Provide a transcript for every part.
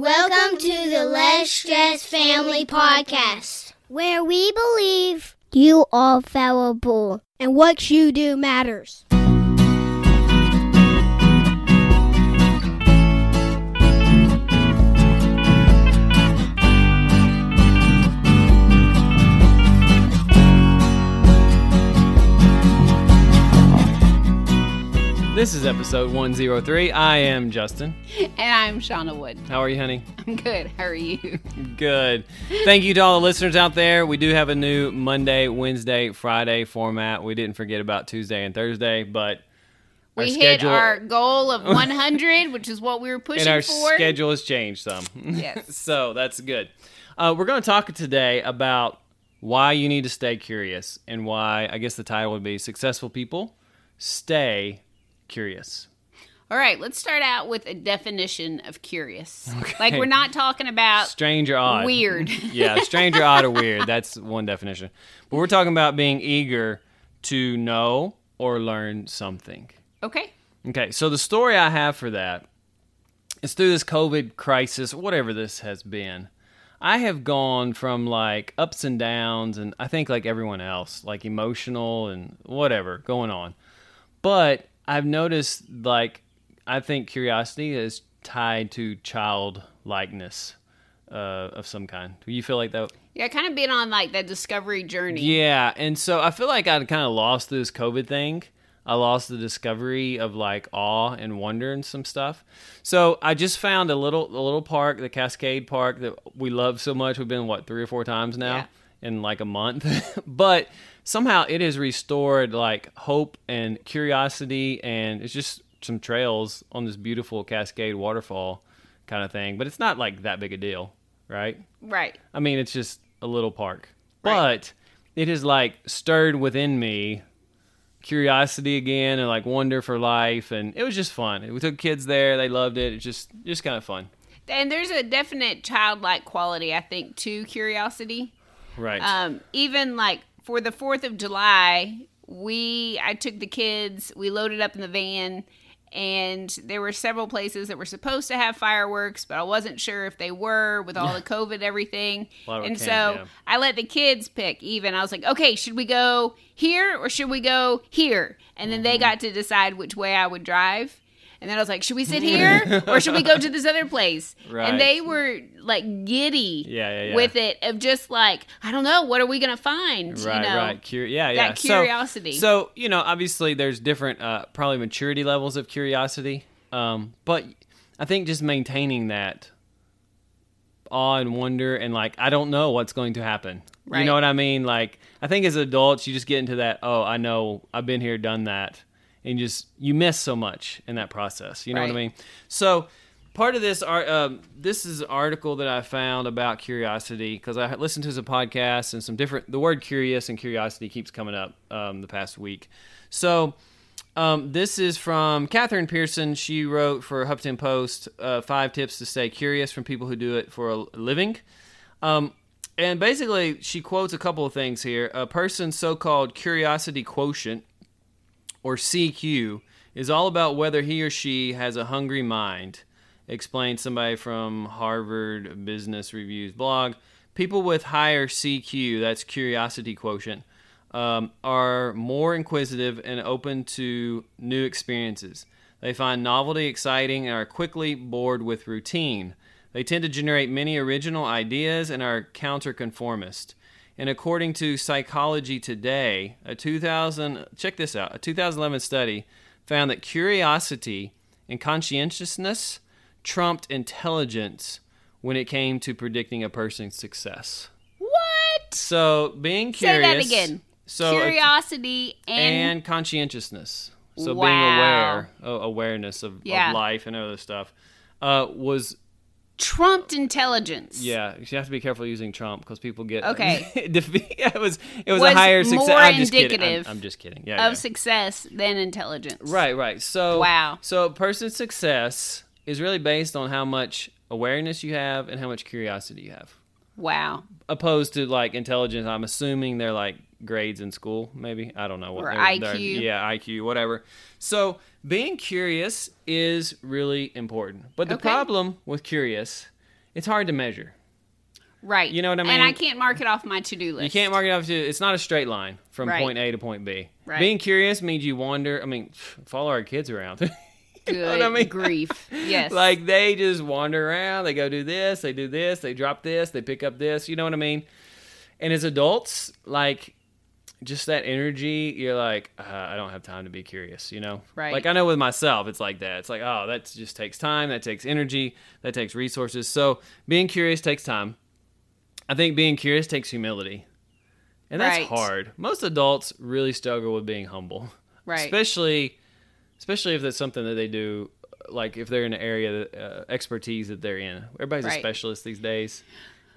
Welcome to the Less Stress Family Podcast, where we believe you are fallible and what you do matters. This is episode 103. I am Justin. And I'm Shauna Wood. How are you, honey? I'm good. How are you? Good. Thank you to all the listeners out there. We do have a new Monday, Wednesday, Friday format. We didn't forget about Tuesday and Thursday, but we hit schedule... our goal of 100, which is what we were pushing and our for. schedule has changed some. Yes. so that's good. Uh, we're going to talk today about why you need to stay curious and why, I guess the title would be Successful People Stay curious. All right, let's start out with a definition of curious. Okay. Like we're not talking about strange or odd. Weird. yeah, strange or odd or weird. That's one definition. But we're talking about being eager to know or learn something. Okay. Okay, so the story I have for that is through this COVID crisis, whatever this has been. I have gone from like ups and downs, and I think like everyone else, like emotional and whatever going on. But I've noticed like I think curiosity is tied to childlikeness uh, of some kind. Do you feel like that? Yeah, kind of been on like that discovery journey. Yeah, and so I feel like I kind of lost this COVID thing. I lost the discovery of like awe and wonder and some stuff. So I just found a little a little park, the Cascade Park that we love so much. We've been what three or four times now yeah. In like a month, but somehow it has restored like hope and curiosity and it's just some trails on this beautiful cascade waterfall kind of thing. But it's not like that big a deal right? Right. I mean it's just a little park. Right. but it has like stirred within me curiosity again and like wonder for life and it was just fun. We took kids there. They loved it. It's just just kind of fun. And there's a definite childlike quality i think to curiosity right um even like for the 4th of July, we I took the kids, we loaded up in the van and there were several places that were supposed to have fireworks, but I wasn't sure if they were with all the COVID everything. and so yeah. I let the kids pick even. I was like, "Okay, should we go here or should we go here?" And then mm-hmm. they got to decide which way I would drive. And then I was like, should we sit here or should we go to this other place? Right. And they were like giddy yeah, yeah, yeah. with it of just like, I don't know, what are we going to find? Right, you know? right. Cur- yeah, yeah. That curiosity. So, so, you know, obviously there's different, uh, probably maturity levels of curiosity. Um, but I think just maintaining that awe and wonder and like, I don't know what's going to happen. Right. You know what I mean? Like, I think as adults, you just get into that, oh, I know, I've been here, done that and just you miss so much in that process. You know right. what I mean? So part of this art, um, this is an article that I found about curiosity because I listened to some podcasts and some different. The word curious and curiosity keeps coming up um, the past week. So. Um, this is from Catherine Pearson. She wrote for Huffington Post uh, five tips to stay curious from people who do it for a living. Um, and basically, she quotes a couple of things here. A person's so called curiosity quotient or CQ, is all about whether he or she has a hungry mind, explained somebody from Harvard Business Review's blog. People with higher CQ, that's curiosity quotient, um, are more inquisitive and open to new experiences. They find novelty exciting and are quickly bored with routine. They tend to generate many original ideas and are counterconformist. And according to Psychology Today, a 2000 check this out, a 2011 study found that curiosity and conscientiousness trumped intelligence when it came to predicting a person's success. What? So being curious. Say that again. So curiosity and, and conscientiousness. So wow. being aware, uh, awareness of, yeah. of, life and other stuff, uh, was trumped intelligence. Yeah, you have to be careful using Trump because people get okay. it was it was, was a higher success. More I'm just indicative. I'm, I'm, just kidding. Yeah, of yeah. success than intelligence. Right, right. So wow. So a person's success is really based on how much awareness you have and how much curiosity you have. Wow. Opposed to like intelligence, I'm assuming they're like grades in school, maybe. I don't know what. Or IQ. Yeah, IQ, whatever. So being curious is really important. But the okay. problem with curious it's hard to measure. Right. You know what I mean? And? I can't mark it off my to do list. You can't mark it off to. It's not a straight line from Right. point A to point B. Right. Being curious means you wander. I mean, follow our kids around. You Good know what I mean? grief. Yes. like they just wander around. They go do this. They do this. They drop this. They pick up this. You know what I mean? And as adults, like just that energy, you're like, uh, I don't have time to be curious. You know? Right. Like I know with myself, it's like that. It's like, oh, that just takes time. That takes energy. That takes resources. So being curious takes time. I think being curious takes humility. And that's Right. hard. Most adults really struggle with being humble. Right. Especially especially if that's something that they do like if they're in an area that, uh, expertise that they're in. Everybody's a specialist these days.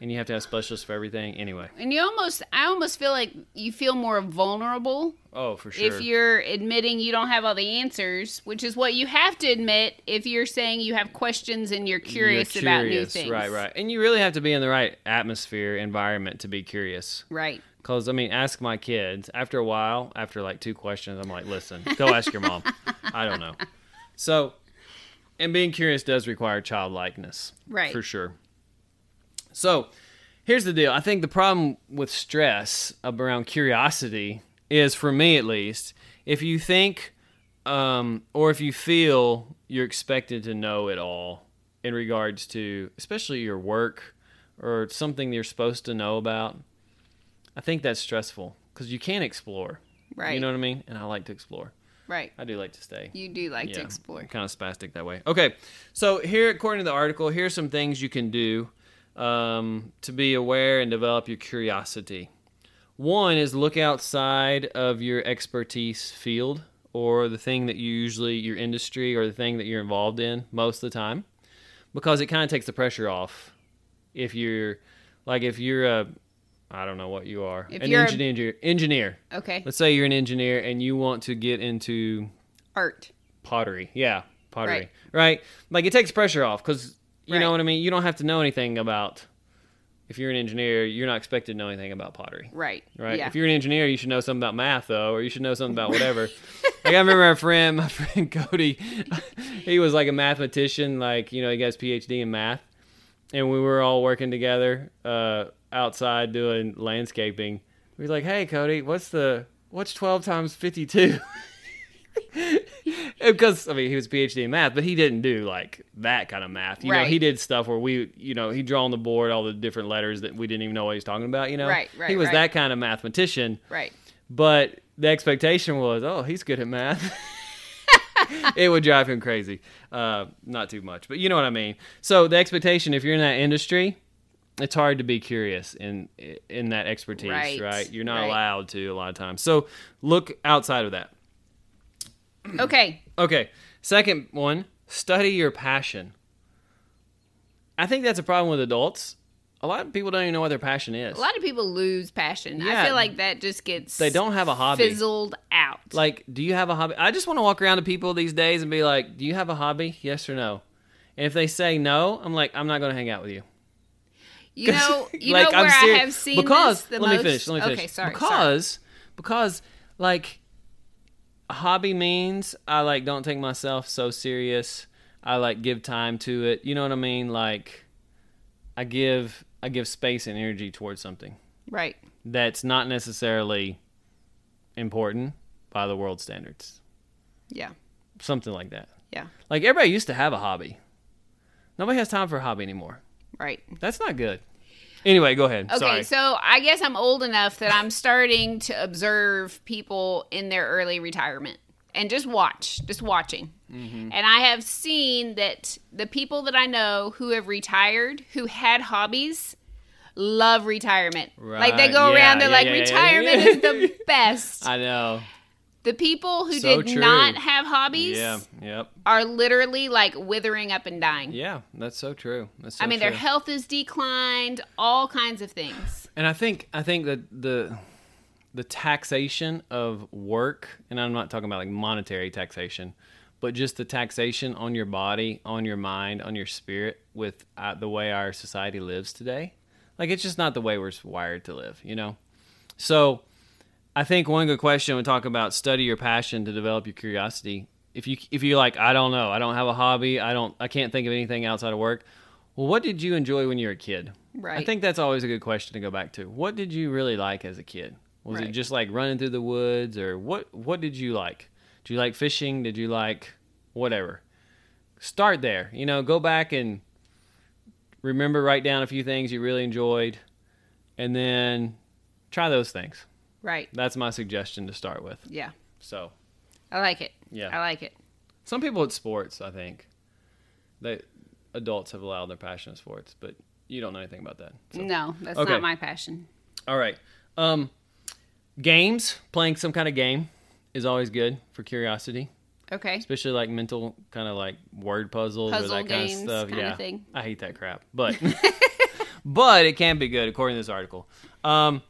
And you have to have specialists for everything anyway. and you almost I almost feel like you feel more vulnerable Oh, for sure. if you're admitting you don't have all the answers, which is what you have to admit if you're saying you have questions and you're curious, You're about new things. Right, right. And you really have to be in the right atmosphere, environment to be curious. Right. Because, I mean, ask my kids. After a while, after like two questions, I'm like, listen, go ask your mom. I don't know. So, and being curious does require childlikeness. Right. For sure. So, here's the deal. I think the problem with stress around curiosity is, for me at least, if you think um, or if you feel you're expected to know it all in regards to, especially your work or something you're supposed to know about, I think that's stressful because you can't explore. Right. You know what I mean? And I like to explore. Right. I do like to stay. You do like to explore. I'm kind of spastic that way. Okay, so here, according to the article, here's some things you can do um, to be aware and develop your curiosity. One is look outside of your expertise field or the thing that you usually your industry or the thing that you're involved in most of the time, because it kind of takes the pressure off. If you're like if you're a I don't know what you are If an you're a- engineer engineer. Okay. Let's say you're an engineer and you want to get into Art. pottery. Yeah, pottery. Right. Right. Like it takes pressure off because you Right. know what I mean. You don't have to know anything about. If you're an engineer, you're not expected to know anything about pottery. Right. Right. Yeah. If you're an engineer, you should know something about math, though, or you should know something about whatever. like I remember our friend, my friend Cody, he was like a mathematician, like you know, he got his PhD in math, and we were all working together uh, outside doing landscaping. We were like, "Hey, Cody, what's the what's twelve times fifty two? Because I mean he was a PhD in math, but he didn't do like that kind of math. You know, he did stuff where we, you know, he drew on the board all the different letters that we didn't even know what he was talking about. You know, Right, right, He was right. that kind of mathematician, right. but the expectation was, oh, he's good at math. it would drive him crazy. Uh, not too much, but you know what I mean. So the expectation, if you're in that industry, it's hard to be curious in in that expertise, right? Right, You're not right. allowed to a lot of times. So look outside of that. Okay. Okay. Second one, study your passion. I think that's a problem with adults. A lot of people don't even know what their passion is. A lot of people lose passion. Yeah. I feel like that just gets They don't have a hobby. fizzled out. Like, do you have a hobby? I just want to walk around to people these days and be like, "Do you have a hobby? Yes or no?" And if they say no, I'm like, "I'm not going to hang out with you." you know, you like, know where I have seen because this the let me finish. Let me finish. Okay, sorry. sorry. Because because like hobby means I like don't take myself so serious. I like give time to it. You know what I mean? Like I give I give space and energy towards something Right. that's not necessarily important by the world standards. Yeah. Something like that. Yeah. Like everybody used to have a hobby. Nobody has time for a hobby anymore. Right. That's not good. Anyway, go ahead. Okay, Sorry. so I guess I'm old enough that I'm starting to observe people in their early retirement and just watch, just watching. Mm-hmm. And I have seen that the people that I know who have retired, who had hobbies, love retirement. Like they go yeah, around, they're yeah, like, yeah, retirement is the best. I know. The people who So did true. not have hobbies Yeah. Yep. are literally like withering up and dying. Yeah, that's so true. That's so I mean, true. their health is declined, all kinds of things. And I think I think that the the taxation of work, and I'm not talking about like monetary taxation, but just the taxation on your body, on your mind, on your spirit, with uh, the way our society lives today. Like it's just not the way we're wired to live, you know. So, I think one good question we talk about study your passion to develop your curiosity. If you if you're like I don't know, I don't have a hobby, I don't I can't think of anything outside of work. Well, what did you enjoy when you were a kid? Right. I think that's always a good question to go back to. What did you really like as a kid? Was it just like running through the woods or what what did you like? Did you like fishing? Did you like whatever? Start there. You know, go back and remember write down a few things you really enjoyed and then try those things. Right. That's my suggestion to start with. Yeah. So, I like it. Yeah. I like it. some people at sports, I think. They adults have allowed their passion in sports, but you don't know anything about that. So. No, that's Okay. not my passion. All right. Um, games, playing some kind of game is always good for curiosity, Okay. especially like mental kind of like word puzzles or Puzzle that kind games of stuff. kinda yeah, thing. I hate that crap, but but it can be good according to this article. Um,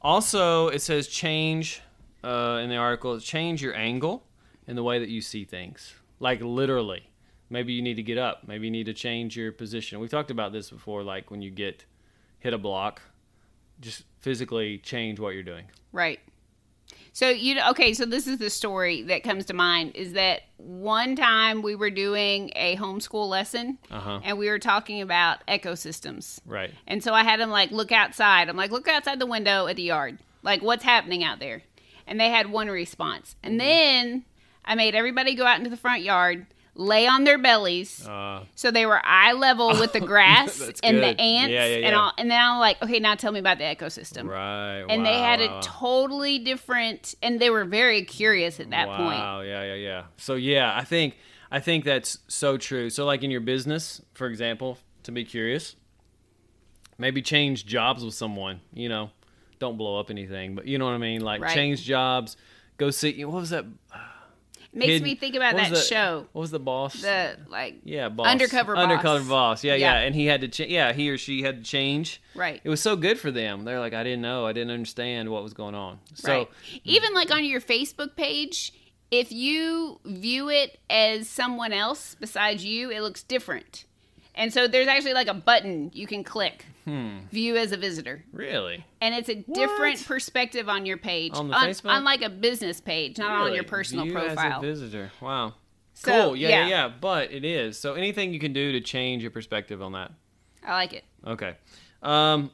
also, it says change uh, in the article. Change your angle in the way that you see things, like literally. Maybe you need to get up. Maybe you need to change your position. We've talked about this before, like when you get hit a block, just physically change what you're doing. Right. So you know, okay, so this is the story that comes to mind is that one time we were doing a homeschool lesson Uh-huh. and we were talking about ecosystems. Right. And so I had them like look outside. I'm like, look outside the window at the yard. Like what's happening out there? And they had one response. Mm-hmm. And then I made everybody go out into the front yard, lay on their bellies. Uh, So they were eye level with the grass and good. the ants, Yeah, yeah, and yeah. all, and then I'm like, okay, now tell me about the ecosystem. right. And they had wow, a totally different, and they were very curious at that point. Wow, yeah, yeah, yeah. So yeah, I think I think that's so true. So like in your business, for example, to be curious, maybe change jobs with someone. You know, don't blow up anything, but you know what I mean. Like Right. change jobs. Go see. What was that? It makes Hidden- me think about that the- show, What was the boss? the like, yeah, boss. Undercover boss. Undercover boss. Yeah, yeah, Yeah. And he had to. change. yeah, he or she had to change. right, It was so good for them. They're like, I didn't know. I didn't understand what was going on. So right. Even like on your Facebook page, if you view it as someone else besides you, it looks different. And so there's actually like a button you can click, Hmm. view as a visitor, really, and it's a different perspective on your page, On the on, Facebook? on like a business page, not on your personal View As a profile. visitor. Wow. So, cool. Yeah, yeah, yeah. yeah. But it is. So anything you can do to change your perspective on that. I like it. Okay. Um,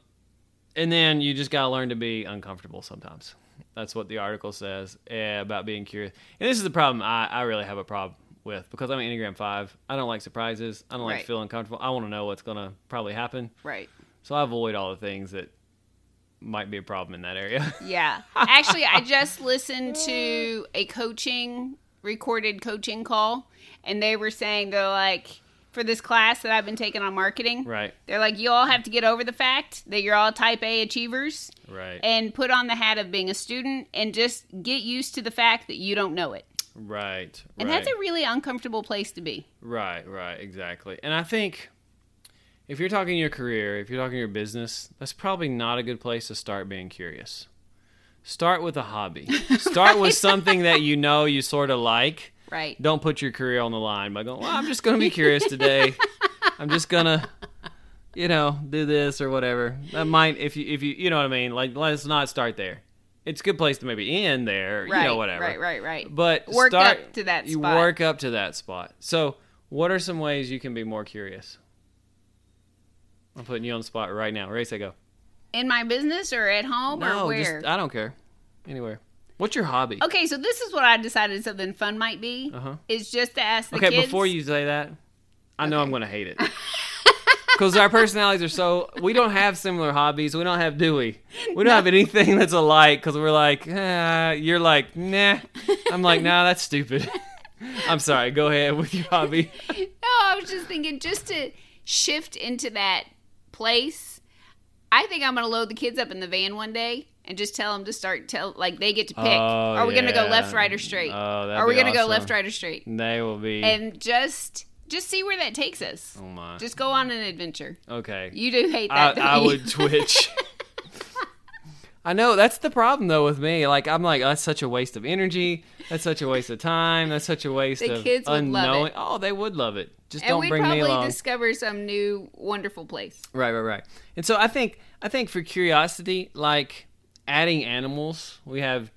and then you just gotta learn to be uncomfortable sometimes. That's what the article says eh, about being curious. And this is the problem I, I really have a problem with because I'm an Enneagram Five. I don't like surprises. I don't like Right. feeling comfortable. I want to know what's gonna probably happen. Right. So I avoid all the things that might be a problem in that area. Yeah. Actually, I just listened to a coaching, recorded coaching call, and they were saying they're like, for this class that I've been taking on marketing, right. they're like, you all have to get over the fact that you're all type A achievers Right. and put on the hat of being a student and just get used to the fact that you don't know it. Right. And right. that's a really uncomfortable place to be. Right, right, exactly. And I think if you're talking your career, if you're talking your business, that's probably not a good place to start being curious. Start with a hobby. Start with something that you know you sort of like. Right. Don't put your career on the line by going, "Well, I'm just going to be curious today. I'm just going to you know, do this or whatever." That might if you if you you know what I mean? Like let's not start there. It's a good place to maybe end there, Right. you know whatever. Right, right, right. But Work start, up to that Spot. You work up to that spot. So, what are some ways you can be more curious? I'm putting you on the spot right now. Race, I go. In my business or at home or where? just I don't care. Anywhere. What's your hobby? Okay, so this is what I decided something fun might be. Uh-huh. Is just to ask the Okay, kids. before you say that, I know Okay. I'm going to hate it. Because our personalities are so. We don't have similar hobbies. We don't have do We We don't have anything that's alike because we're like, ah, you're like, nah. I'm like, nah, that's stupid. I'm sorry. Go ahead with your hobby. No, I was just thinking just to shift into that place. I think I'm going to load the kids up in the van one day and just tell them to start tell like they get to pick. Oh, are we going to go left, right, or straight? Oh, are we gonna go left, right, or straight? They will be. And just just see where that takes us. oh my. Just go on an adventure. okay. You do hate I, that. I you? would twitch. I know that's the problem though with me. Like I'm like that's such a waste of energy. That's such a waste of time. That's such a waste The of kids would unknowing. Oh, they would love it. Just and don't we'd bring me probably along. discover some new wonderful place. Right, right, right. And so I think I think for curiosity, like adding animals, we have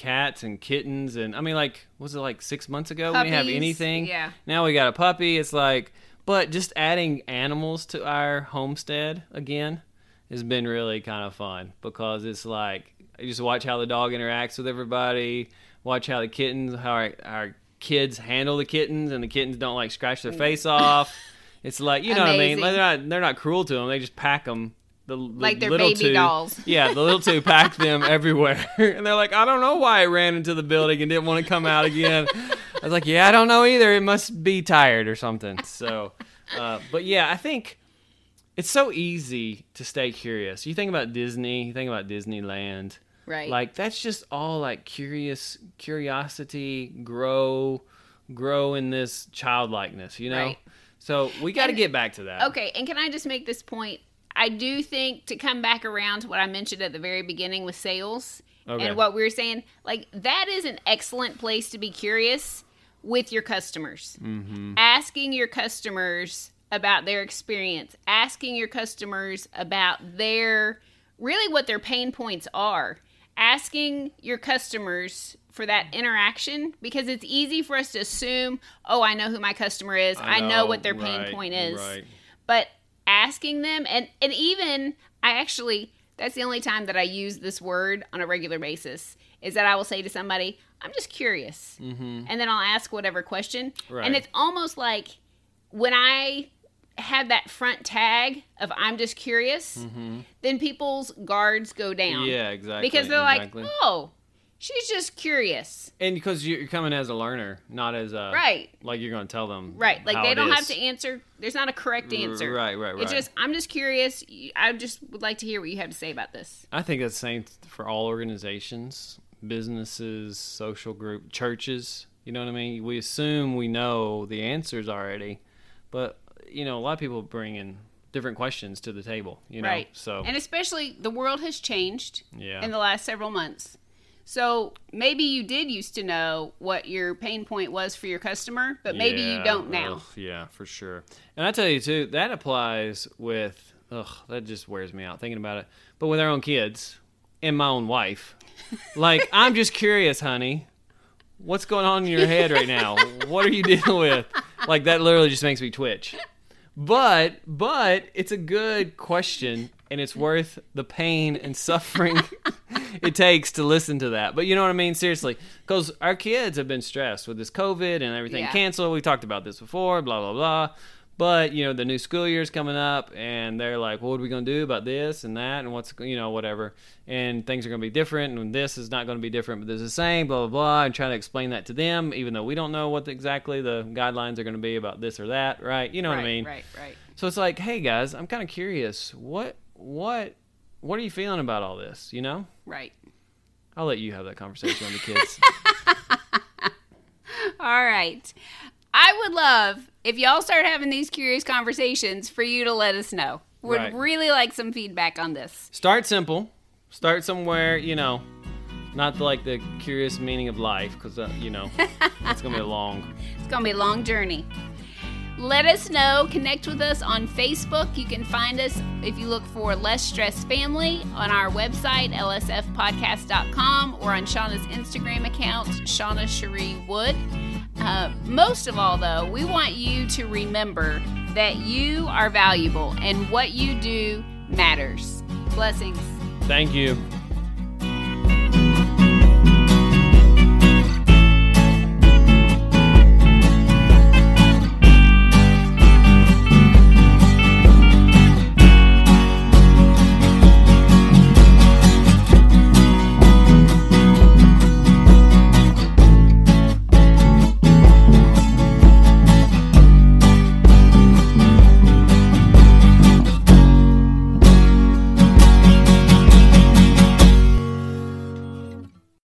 cats and kittens, and I mean, like was it like six months ago we didn't have anything? yeah. Now we got a puppy. It's like, But just adding animals to our homestead again has been really kind of fun because it's like you just watch how the dog interacts with everybody, watch how the kittens, how our, our kids handle the kittens, and the kittens don't like scratch their mm. face off. It's like you know what I mean. Like, they're not they're not cruel to them. They just pack them. The, the Like little baby two, dolls. Yeah, the little two pack them everywhere, and they're like, I don't know why it ran into the building and didn't want to come out again. I was like, yeah, I don't know either. It must be tired or something. So, uh, but yeah, I think it's so easy to stay curious. You think about Disney, you think about Disneyland. Right. Like that's just all like curious curiosity, grow grow in this childlikeness, you know? Right. So we got to get back to that. Okay, and can I just make this point? I do think to come back around to what I mentioned at the very beginning with sales Okay. and what we were saying, like that is an excellent place to be curious with your customers. Mm-hmm. Asking your customers about their experience, asking your customers about their really what their pain points are, asking your customers for that interaction because it's easy for us to assume, oh, I know who my customer is, I, know, what their pain right, point is Right. but asking them and and even i actually that's the only time that i use this word on a regular basis is that i will say to somebody i'm just curious and then i'll ask whatever question Mm-hmm. Right. and it's almost like when i have that front tag of i'm just curious then people's guards go down Mm-hmm. Yeah, exactly. because they're exactly. like oh she's just curious and because you're coming as a learner, not as a Right. Like you're going to tell them, Right. Like they don't have to answer. There's not a correct answer. right, right, right. It's just I'm just curious. I just would like to hear what you have to say about this. I think that's the same for all organizations, businesses, social group, churches. You know what I mean? We assume we know the answers already, but you know, a lot of people bring in different questions to the table. You know, right. so And especially the world has changed Yeah. in the last several months. So maybe you did used to know what your pain point was for your customer, but maybe you don't now. ugh, yeah, for sure. And I tell you too, that applies with ugh, that just wears me out thinking about it. But with our own kids and my own wife, like I'm just curious, honey. What's going on in your head right now? What are you dealing with? Like that literally just makes me twitch. But but it's a good question and it's worth the pain and suffering it takes to listen to that. But you know what I mean? Seriously. Because our kids have been stressed with this COVID and everything Yeah. canceled. We talked about this before, blah, blah, blah. But, you know, the new school year's coming up and they're like, what are we going to do about this and that and what's, you know, whatever. And things are going to be different and this is not going to be different, but this is the same, blah, blah, blah. And trying to explain that to them, even though we don't know what exactly the guidelines are going to be about this or that, right? You know right, what I mean? Right, right. So it's like, hey guys, I'm kind of curious. What, what, what are you feeling about all this? You know? Right. I'll let you have that conversation with the kids. All right. I would love if y'all start having these curious conversations for you to let us know. Would Right. really like some feedback on this. Start simple. Start somewhere, you know, not like the curious meaning of life, because uh, you know that's gonna be a long. It's going to be a long journey. Let us know. Connect with us on Facebook. You can find us if you look for Less Stress Family on our website, lsfpodcast.com, or on Shauna's Instagram account, Shauna Cherie Wood. Uh, most of all, though, we want you to remember that you are valuable and what you do matters. Blessings. Thank you.